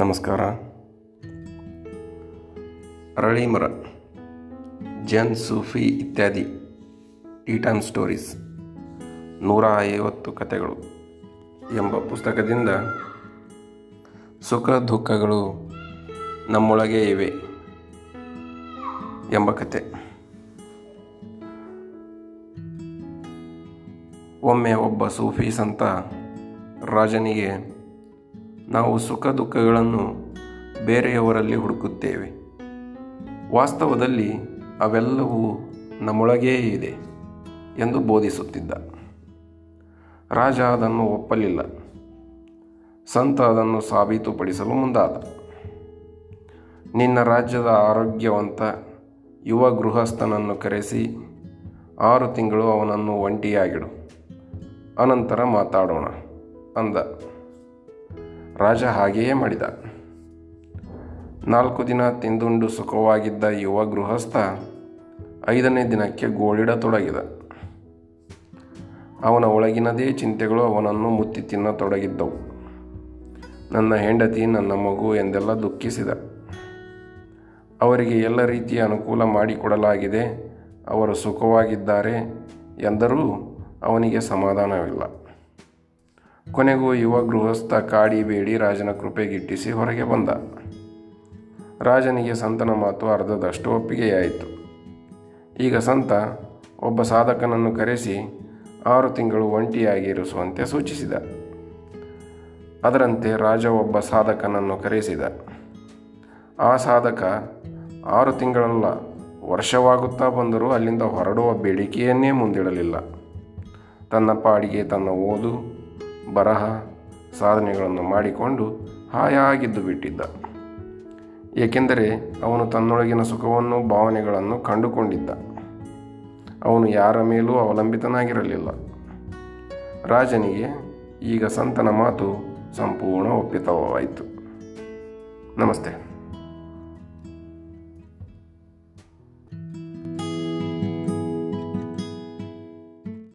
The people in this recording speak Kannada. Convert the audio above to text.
ನಮಸ್ಕಾರ. ಅರಳೀಮರ ಜನ್ ಸೂಫಿ ಇತ್ಯಾದಿ ಟೀಟಾನ್ ಸ್ಟೋರೀಸ್, ನೂರ ಐವತ್ತು ಕಥೆಗಳು ಎಂಬ ಪುಸ್ತಕದಿಂದ ಸುಖ ದುಃಖಗಳು ನಮ್ಮೊಳಗೆ ಇವೆ ಎಂಬ ಕತೆ ಒಮ್ಮೆ ಒಬ್ಬ ಸೂಫಿ ಸಂತ ರಾಜನಿಗೆ ನಾವು ಸುಖ ದುಃಖಗಳನ್ನು ಬೇರೆಯವರಲ್ಲಿ ಹುಡುಕುತ್ತೇವೆ. ವಾಸ್ತವದಲ್ಲಿ ಅವೆಲ್ಲವೂ ನಮ್ಮೊಳಗೇ ಇದೆ ಎಂದು ಬೋಧಿಸುತ್ತಿದ್ದ. ರಾಜ ಅದನ್ನು ಒಪ್ಪಲಿಲ್ಲ. ಸಂತ ಅದನ್ನು ಸಾಬೀತುಪಡಿಸಲು ಮುಂದಾದ. ನಿನ್ನ ರಾಜ್ಯದ ಆರೋಗ್ಯವಂತ ಯುವ ಗೃಹಸ್ಥನನ್ನು ಕರೆಸಿ ಆರು ತಿಂಗಳು ಅವನನ್ನು ಒಂಟಿಯಾಗಿಡು. ಅನಂತರ ಮಾತಾಡೋಣ, ಅಂದ. ರಾಜ ಹಾಗೆಯೇ ಮಾಡಿದ. ನಾಲ್ಕು ದಿನ ತಿಂದುಂಡು ಸುಖವಾಗಿದ್ದ ಯುವ ಗೃಹಸ್ಥ ಐದನೇ ದಿನಕ್ಕೆ ಗೋಳಿಡತೊಡಗಿದ. ಅವನ ಒಳಗಿನದೇ ಚಿಂತೆಗಳು ಅವನನ್ನು ಮುತ್ತಿ ತಿನ್ನತೊಡಗಿದ್ದವು. ನನ್ನ ಹೆಂಡತಿ ನನ್ನ ಮಗು ಎಂದೆಲ್ಲ ದುಃಖಿಸಿದ. ಅವರಿಗೆ ಎಲ್ಲ ರೀತಿಯ ಅನುಕೂಲ ಮಾಡಿಕೊಡಲಾಗಿದೆ, ಅವರು ಸುಖವಾಗಿದ್ದಾರೆ ಎಂದರೂ ಅವನಿಗೆ ಸಮಾಧಾನವಿಲ್ಲ. ಕೊನೆಗೂ ಯುವ ಗೃಹಸ್ಥ ಕಾಡಿ ಬೇಡಿ ರಾಜನ ಕೃಪೆಗಿಟ್ಟಿಸಿ ಹೊರಗೆ ಬಂದ. ರಾಜನಿಗೆ ಸಂತನ ಮಾತು ಅರ್ಧದಷ್ಟು ಒಪ್ಪಿಗೆಯಾಯಿತು. ಈಗ ಸಂತ ಒಬ್ಬ ಸಾಧಕನನ್ನು ಕರೆಸಿ ಆರು ತಿಂಗಳು ಒಂಟಿಯಾಗಿ ಇರಿಸುವಂತೆ ಸೂಚಿಸಿದ. ಅದರಂತೆ ರಾಜ ಒಬ್ಬ ಸಾಧಕನನ್ನು ಕರೆಸಿದ. ಆ ಸಾಧಕ ಆರು ತಿಂಗಳಲ್ಲ, ವರ್ಷವಾಗುತ್ತಾ ಬಂದರೂ ಅಲ್ಲಿಂದ ಹೊರಡುವ ಬೇಡಿಕೆಯನ್ನೇ ಮುಂದಿಡಲಿಲ್ಲ. ತನ್ನ ಪಾಡಿಗೆ ತನ್ನ ಓದು ಬರಹ ಸಾಧನೆಗಳನ್ನು ಮಾಡಿಕೊಂಡು ಹಾಯಾಗಿದ್ದು ಬಿಟ್ಟಿದ್ದ. ಏಕೆಂದರೆ ಅವನು ತನ್ನೊಳಗಿನ ಸುಖವನ್ನು ಭಾವನೆಗಳನ್ನು ಕಂಡುಕೊಂಡಿದ್ದ. ಅವನು ಯಾರ ಮೇಲೂ ಅವಲಂಬಿತನಾಗಿರಲಿಲ್ಲ. ರಾಜನಿಗೆ ಈಗ ಸಂತನ ಮಾತು ಸಂಪೂರ್ಣ ಒಪ್ಪಿತವಾಯಿತು. ನಮಸ್ತೆ.